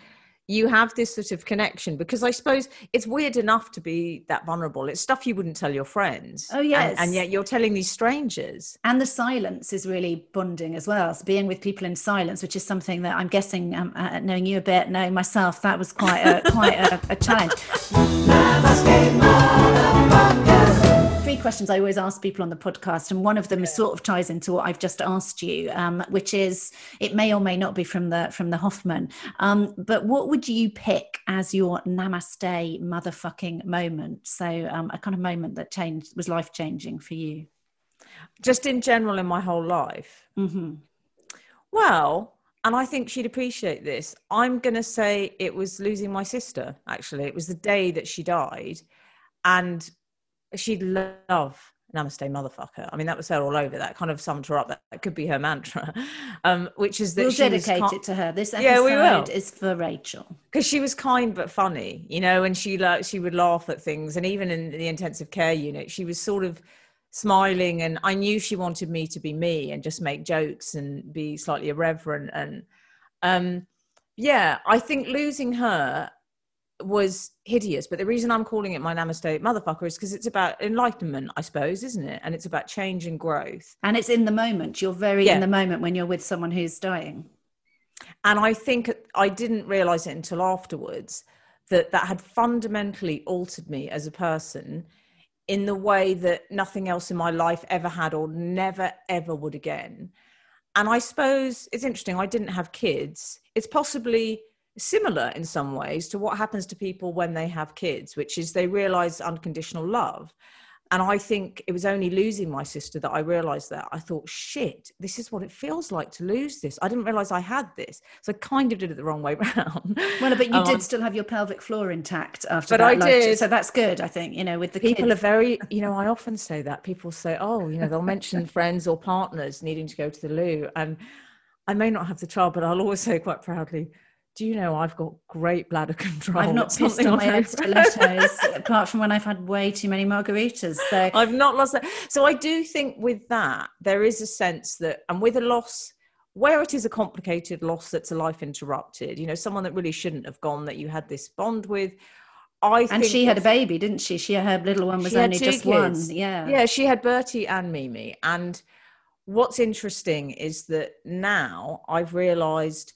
you have this sort of connection because I suppose it's weird enough to be that vulnerable. It's stuff you wouldn't tell your friends. Oh yes, and, and yet you're telling these strangers. And the silence is really bonding as well. So being with people in silence, which is something that I'm guessing, um, uh, knowing you a bit, knowing myself, that was quite a quite a, a challenge three questions I always ask people on the podcast, and one of them yeah. sort of ties into what I've just asked you, um, which is it may or may not be from the from the Hoffman, um, but what would you pick as your namaste motherfucking moment? So um, a kind of moment that changed was life changing for you. Just in general, in my whole life. Mm-hmm. Well, and I think she'd appreciate this. I'm going to say it was losing my sister, actually. It was the day that she died. And she'd love namaste motherfucker. I mean that was her all over that kind of summed her up that, that could be her mantra *laughs* um, which is that we'll dedicate it to her. This episode yeah, we will. is for rachel. Because she was kind but funny you know and she like she would laugh at things and even in the intensive care unit she was sort of smiling and i knew she wanted me to be me and just make jokes and be slightly irreverent and um yeah i think losing her was hideous. But the reason I'm calling it my namaste motherfucker is because it's about enlightenment, I suppose, isn't it? And it's about change and growth. And it's in the moment. You're very yeah. in the moment when you're with someone who's dying. And I think I didn't realize it until afterwards that that had fundamentally altered me as a person in the way that nothing else in my life ever had or never ever would again. And I suppose it's interesting. I didn't have kids. It's possibly similar in some ways to what happens to people when they have kids, which is they realize unconditional love. And I think it was only losing my sister that I realized that. I thought, shit, this is what it feels like to lose this. I didn't realize I had this. So I kind of did it the wrong way *laughs* around. Well, but you um, did still have your pelvic floor intact after but that. I life. did. So that's good, I think, you know, with the people kids. are very, you know, I often say that. People say, oh, you know, they'll mention *laughs* friends or partners needing to go to the loo. And I may not have the child, but I'll always say quite proudly, do you know I've got great bladder *laughs* control? I've not pissed on my own stilettos, *laughs* apart from when I've had way too many margaritas. So I've not lost that. So I do think with that there is a sense that, and with a loss where it is a complicated loss that's a life interrupted, you know, someone that really shouldn't have gone that you had this bond with. I and she had a baby, didn't she? She her little one was only just kids. one. Yeah, yeah. She had Bertie and Mimi, and what's interesting is that now I've realised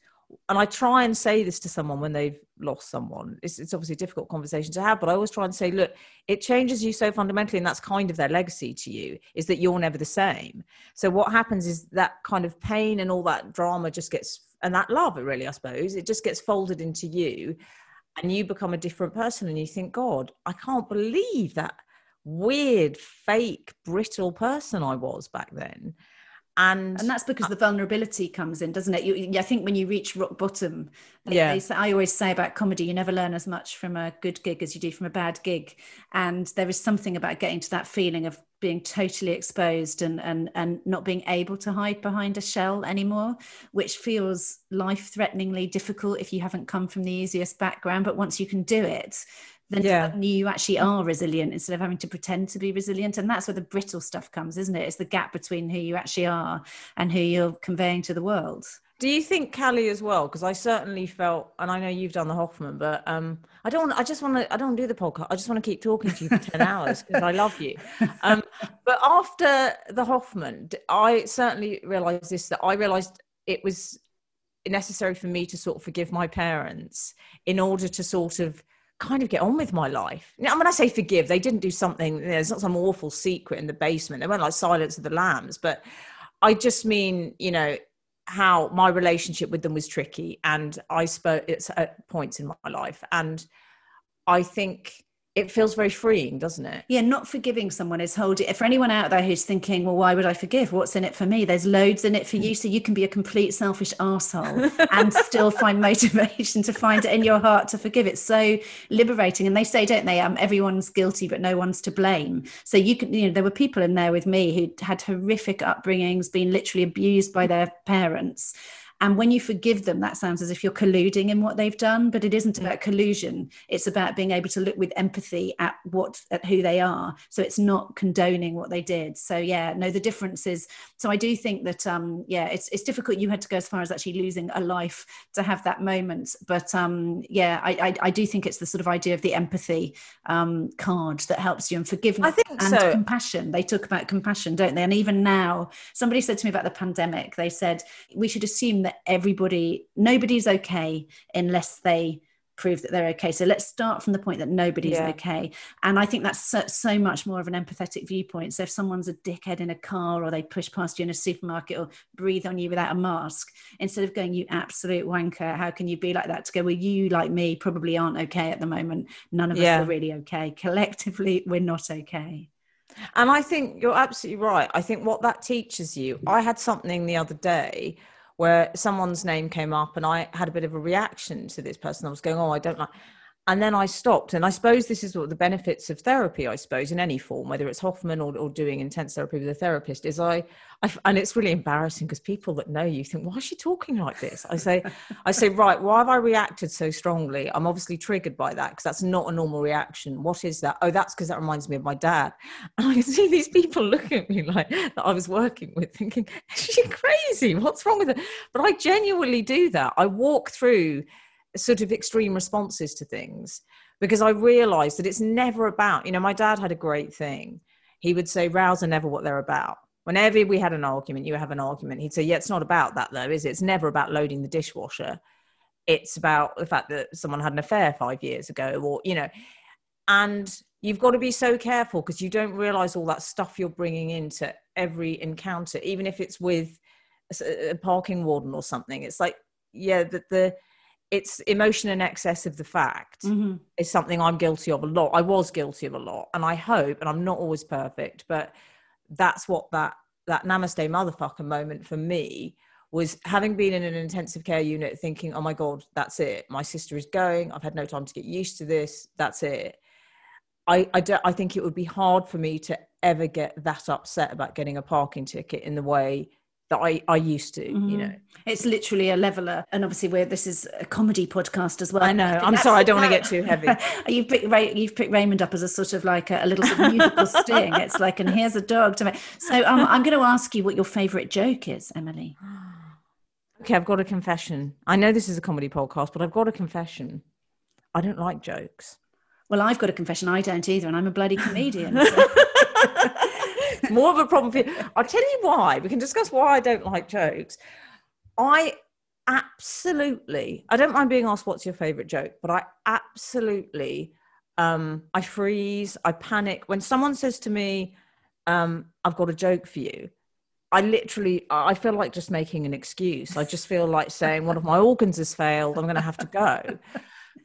and I try and say this to someone when they've lost someone. It's, it's obviously a difficult conversation to have, but I always try and say, look, it changes you so fundamentally, and that's kind of their legacy to you, is that you're never the same. So what happens is that kind of pain and all that drama just gets, and that love, really, I suppose, it just gets folded into you, and you become a different person, and you think, God, I can't believe that weird, fake, brittle person I was back then and and that's because the vulnerability comes in doesn't it? You, i think when you reach rock bottom yeah. they i always say about comedy you never learn as much from a good gig as you do from a bad gig. And there is something about getting to that feeling of being totally exposed and and and not being able to hide behind a shell anymore which feels life threateningly difficult if you haven't come from the easiest background. But once you can do it then yeah. you actually are resilient instead of having to pretend to be resilient. And that's where the brittle stuff comes, isn't it? It's the gap between who you actually are and who you're conveying to the world. Do you think Cally as well? Because I certainly felt, and I know you've done the Hoffman, but um, I don't. I just want to. I don't do the podcast. I just want to keep talking to you for ten hours because I love you. Um, but after the Hoffman, I certainly realised this. That I realised it was necessary for me to sort of forgive my parents in order to sort of kind of get on with my life. Now, when I say forgive, they didn't do something, you know, not some awful secret in the basement. They weren't like Silence of the Lambs, but I just mean, you know, how my relationship with them was tricky. And I spoke it's at points in my life. And I think it feels very freeing, doesn't it? Yeah, not forgiving someone is holding. For anyone out there who's thinking, well, why would I forgive? What's in it for me? There's loads in it for you. So you can be a complete selfish asshole and *laughs* still find motivation to find it in your heart to forgive. It's so liberating. And they say, don't they? Um, everyone's guilty, but no one's to blame. So you can, you know, there were people in there with me who had horrific upbringings, been literally abused by their parents and when you forgive them, that sounds as if you're colluding in what they've done, but it isn't about collusion. It's about being able to look with empathy at what at who they are. So it's not condoning what they did. So yeah, no, the difference is. So I do think that um, yeah, it's it's difficult. You had to go as far as actually losing a life to have that moment. But um, yeah, I, I, I do think it's the sort of idea of the empathy um, card that helps you and forgiveness I think and so. compassion. They talk about compassion, don't they? And even now, somebody said to me about the pandemic. They said we should assume that everybody, nobody's okay unless they prove that they're okay. So let's start from the point that nobody's yeah. okay. And I think that's so, so, much more of an empathetic viewpoint. So if someone's a dickhead in a car or they push past you in a supermarket or breathe on you without a mask, instead of going, you absolute wanker, how can you be like that? To go, well, you like me probably aren't okay at the moment. None of yeah. us are really okay. Collectively, we're not okay. And I think you're absolutely right. I think what that teaches you, I had something the other day where someone's name came up and I had a bit of a reaction to this person. I was going, oh, I don't like. And then I stopped. And I suppose this is what the benefits of therapy, I suppose, in any form, whether it's Hoffman or, or doing intense therapy with a therapist, is I, I and it's really embarrassing because people that know you think, why is she talking like this? I say, I say, right, why have I reacted so strongly? I'm obviously triggered by that because that's not a normal reaction. What is that? Oh, that's because that reminds me of my dad. *laughs* And I can see these people *laughs* looking at me like that I was working with, thinking, is she crazy? What's wrong with her? But I genuinely do that. I walk through sort of extreme responses to things because I realized that it's never about, you know, my dad had a great thing. He would say, rows are never what they're about. Whenever we had an argument, you have an argument, he'd say, yeah, it's not about that though, is it? It's never about loading the dishwasher. It's about the fact that someone had an affair five years ago or, you know, and you've got to be so careful because you don't realize all that stuff you're bringing into every encounter, even if it's with a parking warden or something. It's like, yeah, that the, it's emotion in excess of the fact mm-hmm. is something I'm guilty of a lot. I was guilty of a lot, and I hope, and I'm not always perfect, but that's what that that namaste motherfucker moment for me was having been in an intensive care unit thinking oh my god that's it my sister is going i've had no time to get used to this that's it i i, don't, I think it would be hard for me to ever get that upset about getting a parking ticket in the way that I, I used to, mm-hmm. you know. It's literally a leveler. And obviously where this is a comedy podcast as well. I know. *laughs* I am sorry, I don't want to get too heavy. *laughs* you've picked Ray, you've picked Raymond up as a sort of like a, a little sort of musical *laughs* sting. It's like, and here's a dog to me. So um, I'm going to ask you what your favourite joke is, Emily. *gasps* okay, I've got a confession. I know this is a comedy podcast, but I've got a confession. I don't like jokes. Well, I've got a confession. I don't either, and I'm a bloody comedian. So. *laughs* more of a problem for you. I'll tell you why. We can discuss why I don't like jokes. I absolutely, I don't mind being asked what's your favorite joke, but I absolutely, um, I freeze, I panic when someone says to me, um, "I've got a joke for you." I literally, I feel like just making an excuse. I just feel like saying one of my organs has failed. I'm going to have to go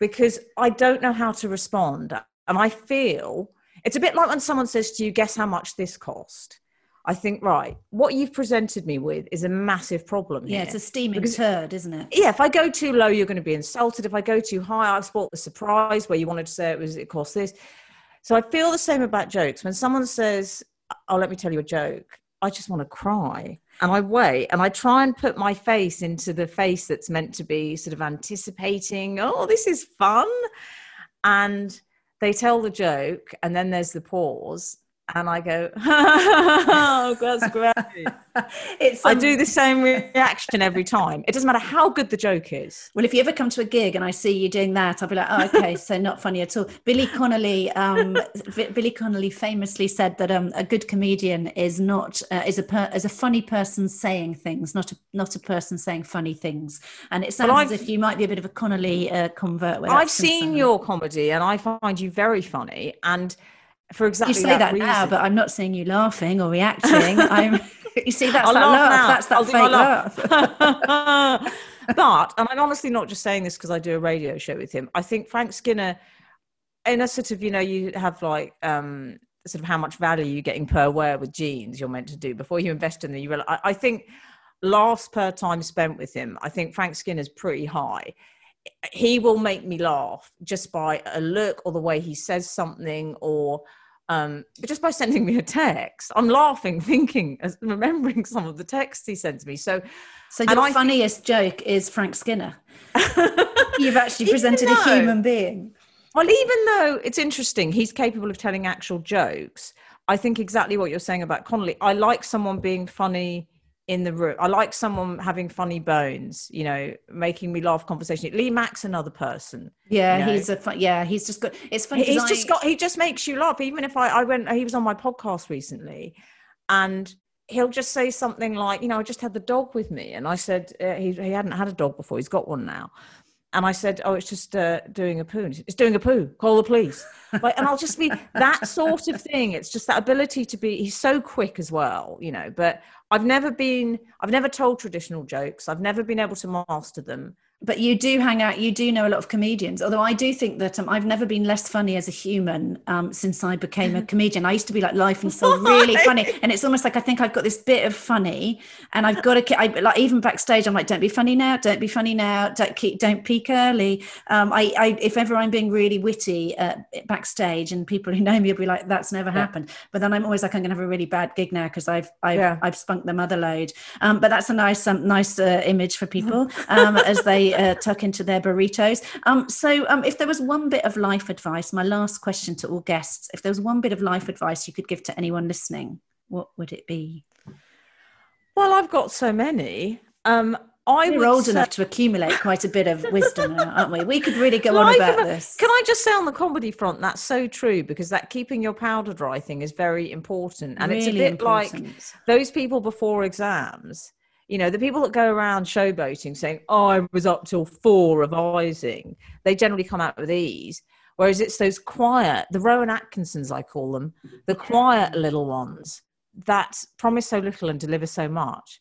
because I don't know how to respond, and I feel it's a bit like when someone says to you, "Guess how much this cost." I think, right, what you've presented me with is a massive problem. Yeah, here. it's a steaming because, turd, isn't it? Yeah, if I go too low, you're going to be insulted. If I go too high, I've bought the surprise where you wanted to say it was it cost this. So I feel the same about jokes. When someone says, "Oh, let me tell you a joke," I just want to cry, and I wait, and I try and put my face into the face that's meant to be sort of anticipating. Oh, this is fun, and they tell the joke, and then there's the pause, and I go, *laughs* oh, that's great. *laughs* it's, um, I do the same reaction every time. It doesn't matter how good the joke is. Well, if you ever come to a gig and I see you doing that, I'll be like, oh, okay, so not funny at all. Billy Connolly, um, *laughs* Billy Connolly famously said that um, a good comedian is not uh, is a per, is a funny person saying things, not a not a person saying funny things. And it sounds as if you might be a bit of a Connolly uh, convert. I've seen your comedy, and I find you very funny and for exactly you say that, that now, but I'm not seeing you laughing or reacting. *laughs* I'm. You see, that's I'll that laugh. laugh. That's that I'll fake laugh. *laughs* *laughs* but, and I'm honestly not just saying this because I do a radio show with him. I think Frank Skinner, in a sort of, you know, you have like um, sort of how much value you're getting per wear with jeans you're meant to do before you invest in them. You realize, I, I think laughs per time spent with him. I think Frank Skinner's pretty high he will make me laugh just by a look or the way he says something or um, just by sending me a text. I'm laughing, *laughs* thinking, remembering some of the texts he sends me. So, so your I funniest think, joke is Frank Skinner. *laughs* You've actually presented though, a human being. Well, even though it's interesting, he's capable of telling actual jokes. I think exactly what you're saying about Connolly. I like someone being funny in the room. I like someone having funny bones, you know, making me laugh conversation. Lee Mack's another person. Yeah, you know? he's a fun, yeah, he's just got it's funny. He's just got he just makes you laugh. Even if I I went he was on my podcast recently and he'll just say something like, you know, I just had the dog with me and I said uh, he he hadn't had a dog before. He's got one now. And I said, "Oh, it's just uh, doing a poo. It's doing a poo. Call the police." *laughs* Like, and I'll just be that sort of thing. It's just that ability to be. He's so quick as well, you know. But I've never been. I've never told traditional jokes. I've never been able to master them but you do hang out you do know a lot of comedians although i do think that um, i've never been less funny as a human um, since i became a *laughs* comedian. I used to be like life and soul really funny and it's almost like i think i've got this bit of funny and i've got to I, like even backstage i'm like don't be funny now don't be funny now don't keep don't peak early. Um, I, I, if ever i'm being really witty uh, backstage and people who know me will be like that's never yeah. happened. But then i'm always like i'm gonna have a really bad gig now because i've I've, yeah. I've spunked the mother load. Um, but that's a nice um, nice uh, image for people *laughs* um, as they uh, tuck into their burritos. Um, so, um, if there was one bit of life advice, my last question to all guests, if there was one bit of life advice you could give to anyone listening, what would it be? Well, I've got so many. Um, I We're old say... enough to accumulate quite a bit of wisdom, aren't we? We could really go on about this. Can I just say on the comedy front, that's so true because that keeping your powder dry thing is very important, and really it's a bit important. like those people before exams you know, the people that go around showboating saying, oh, I was up till four revising, they generally come out with ease. Whereas it's those quiet, the Rowan Atkinsons, I call them, the quiet little ones that promise so little and deliver so much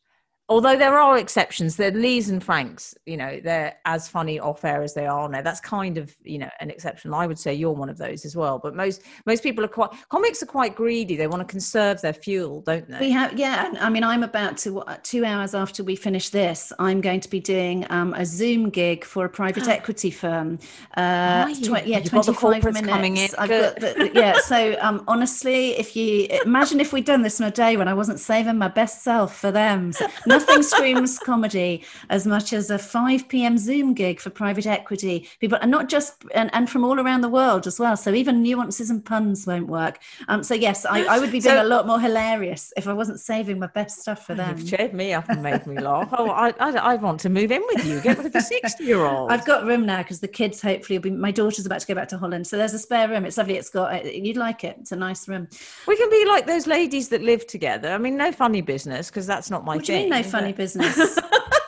although there are exceptions the lees and franks you know they're as funny off air as they are now that's kind of you know an exception. I would say you're one of those as well but most most people are quite comics are quite greedy. They want to conserve their fuel don't they? We have yeah i mean i'm about to two hours after we finish this i'm going to be doing um, a zoom gig for a private *gasps* equity firm. Uh tw- yeah You've 25 minutes. coming in. I've got the, yeah so um honestly if you imagine if we'd done this in a day when i wasn't saving my best self for them. *laughs* So, nothing screams comedy as much as a 5 p.m. Zoom gig for private equity. People, and not just, and, and from all around the world as well. So even nuances and puns won't work. Um, so yes, I, I would be being so, a lot more hilarious if I wasn't saving my best stuff for them. You've cheered me up and made me laugh. Oh, I, I, I want to move in with you. Get with the 60 year old. I've got room now because the kids hopefully will be, my daughter's about to go back to Holland. So there's a spare room. It's lovely. It's got, uh, you'd like it. It's a nice room. We can be like those ladies that live together. I mean, no funny business because that's not my what thing. no funny business. *laughs*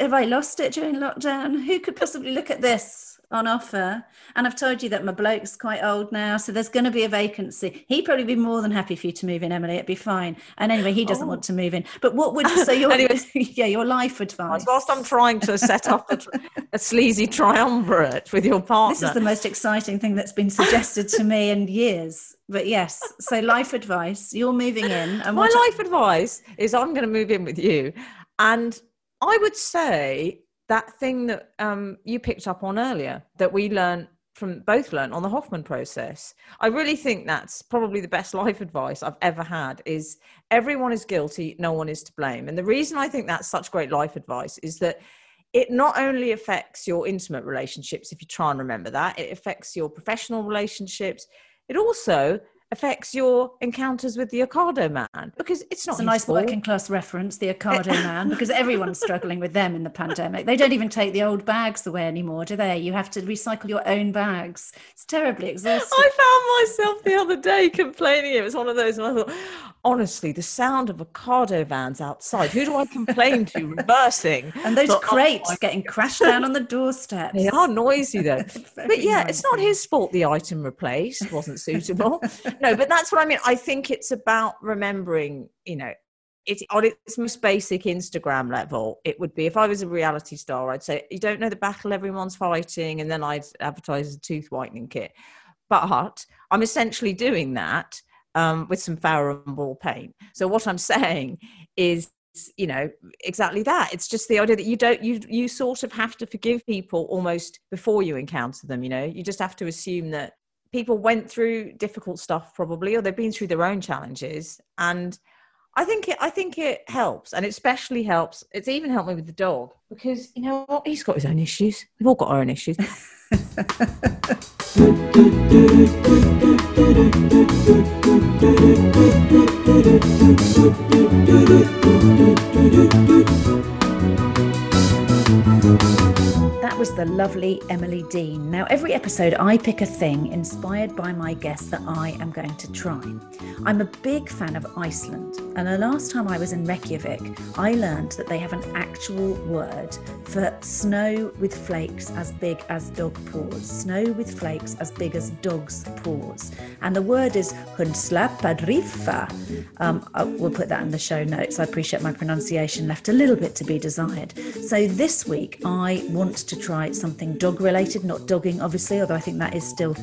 have I lost it during lockdown? Who could possibly look at this? on offer. And I've told you that my bloke's quite old now, so there's going to be a vacancy. He'd probably be more than happy for you to move in, Emily. It'd be fine. And anyway, he doesn't oh. want to move in. But what would so your *laughs* yeah your life advice? Whilst I'm trying to set up a, a, sleazy triumvirate with your partner, this is the most exciting thing that's been suggested to me in years. But yes, so life advice. You're moving in. And my life advice is I'm going to move in with you, and I would say that thing that um, you picked up on earlier that we learned from both learned on the Hoffman process. I really think that's probably the best life advice I've ever had is everyone is guilty, no one is to blame. And the reason I think that's such great life advice is that it not only affects your intimate relationships if you try and remember that, it affects your professional relationships. It also affects your encounters with the Ocado man because it's not it's a nice fault. working class reference, the Ocado *laughs* man, because everyone's struggling with them in the pandemic. They don't even take the old bags away anymore, do they? You have to recycle your own bags. It's terribly exhausting. I found myself the other day complaining. It was one of those, and I thought, honestly, the sound of Ocado vans outside. Who do I complain to? *laughs* Reversing and those oh crates oh getting crashed down on the doorstep. They are noisy though. *laughs* but yeah, noisy. it's not his fault. The item replaced wasn't suitable. No, but that's what I mean. I think it's about remembering. You know, it's on its most basic Instagram level, it would be if I was a reality star, I'd say, You don't know the battle everyone's fighting, and then I'd advertise a tooth whitening kit. But I'm essentially doing that um, with some Farrow and Ball paint. So what I'm saying is you know exactly that it's just the idea that you don't you you sort of have to forgive people almost before you encounter them you know you just have to assume that people went through difficult stuff probably or they've been through their own challenges. And i think it i think it helps and it especially helps it's even helped me with the dog because you know what? He's got his own issues. We've all got our own issues. That *laughs* *laughs* was the lovely Emily Dean. Now, every episode, I pick a thing inspired by my guest that I am going to try. I'm a big fan of Iceland, and the last time I was in Reykjavik, I learned that they have an actual word for snow with flakes as big as dog paws. Snow with flakes as big as dog's paws. And the word is hundslappadrífa. Um, we'll put that in the show notes. I appreciate my pronunciation left a little bit to be desired. So this week, I want to try something dog related, not dogging, obviously, although I think that is still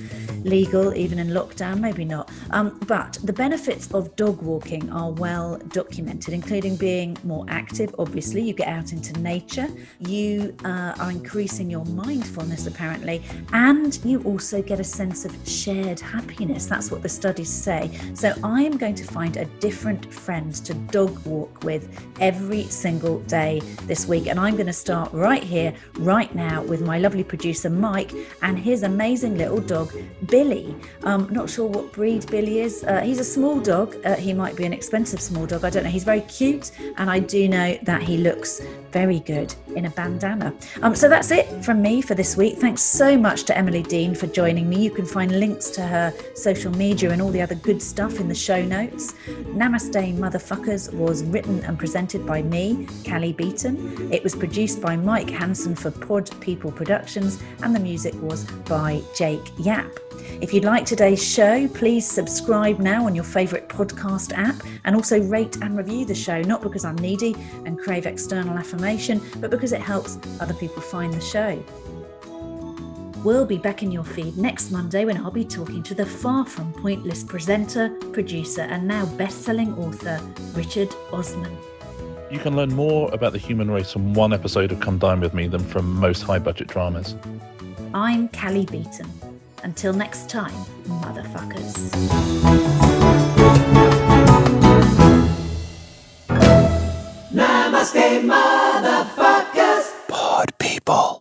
legal even in lockdown, maybe not. Um, but the benefits of dog walking are well documented, including being more active, obviously. You get out into nature, you uh, are increasing your mindfulness, apparently, and you also get a sense of shared happiness. That's what the studies say. So I am going to find a different friend to dog walk with every single day this week. And I'm going to start right here, right now, with my lovely producer, Mike, and his amazing little dog, Billy. Um, not sure what breed Billy is. Uh, he's a small dog. Uh, he might be an expensive small dog. I don't know. He's very cute, and I do know that he looks very good in a bandana. Um, so that's it from me for this week. Thanks so much to Emily Dean for joining me. You can find links to her social media and all the other good stuff in the show notes. Namaste Motherfuckers was written and presented by me, Cally Beaton. It was produced by Mike Hanson for Pod People Productions, and the music was by Jake Yap. If you'd like today's show, please subscribe now on your favourite podcast app and also rate and review the show, not because I'm needy and crave external affirmation, but because it helps other people find the show. We'll be back in your feed next Monday when I'll be talking to the far from pointless presenter, producer, and now best selling author, Richard Osman. You can learn more about the human race from one episode of Come Dine With Me than from most high budget dramas. I'm Cally Beaton. Until next time, motherfuckers. Namaste, motherfuckers. Pod people.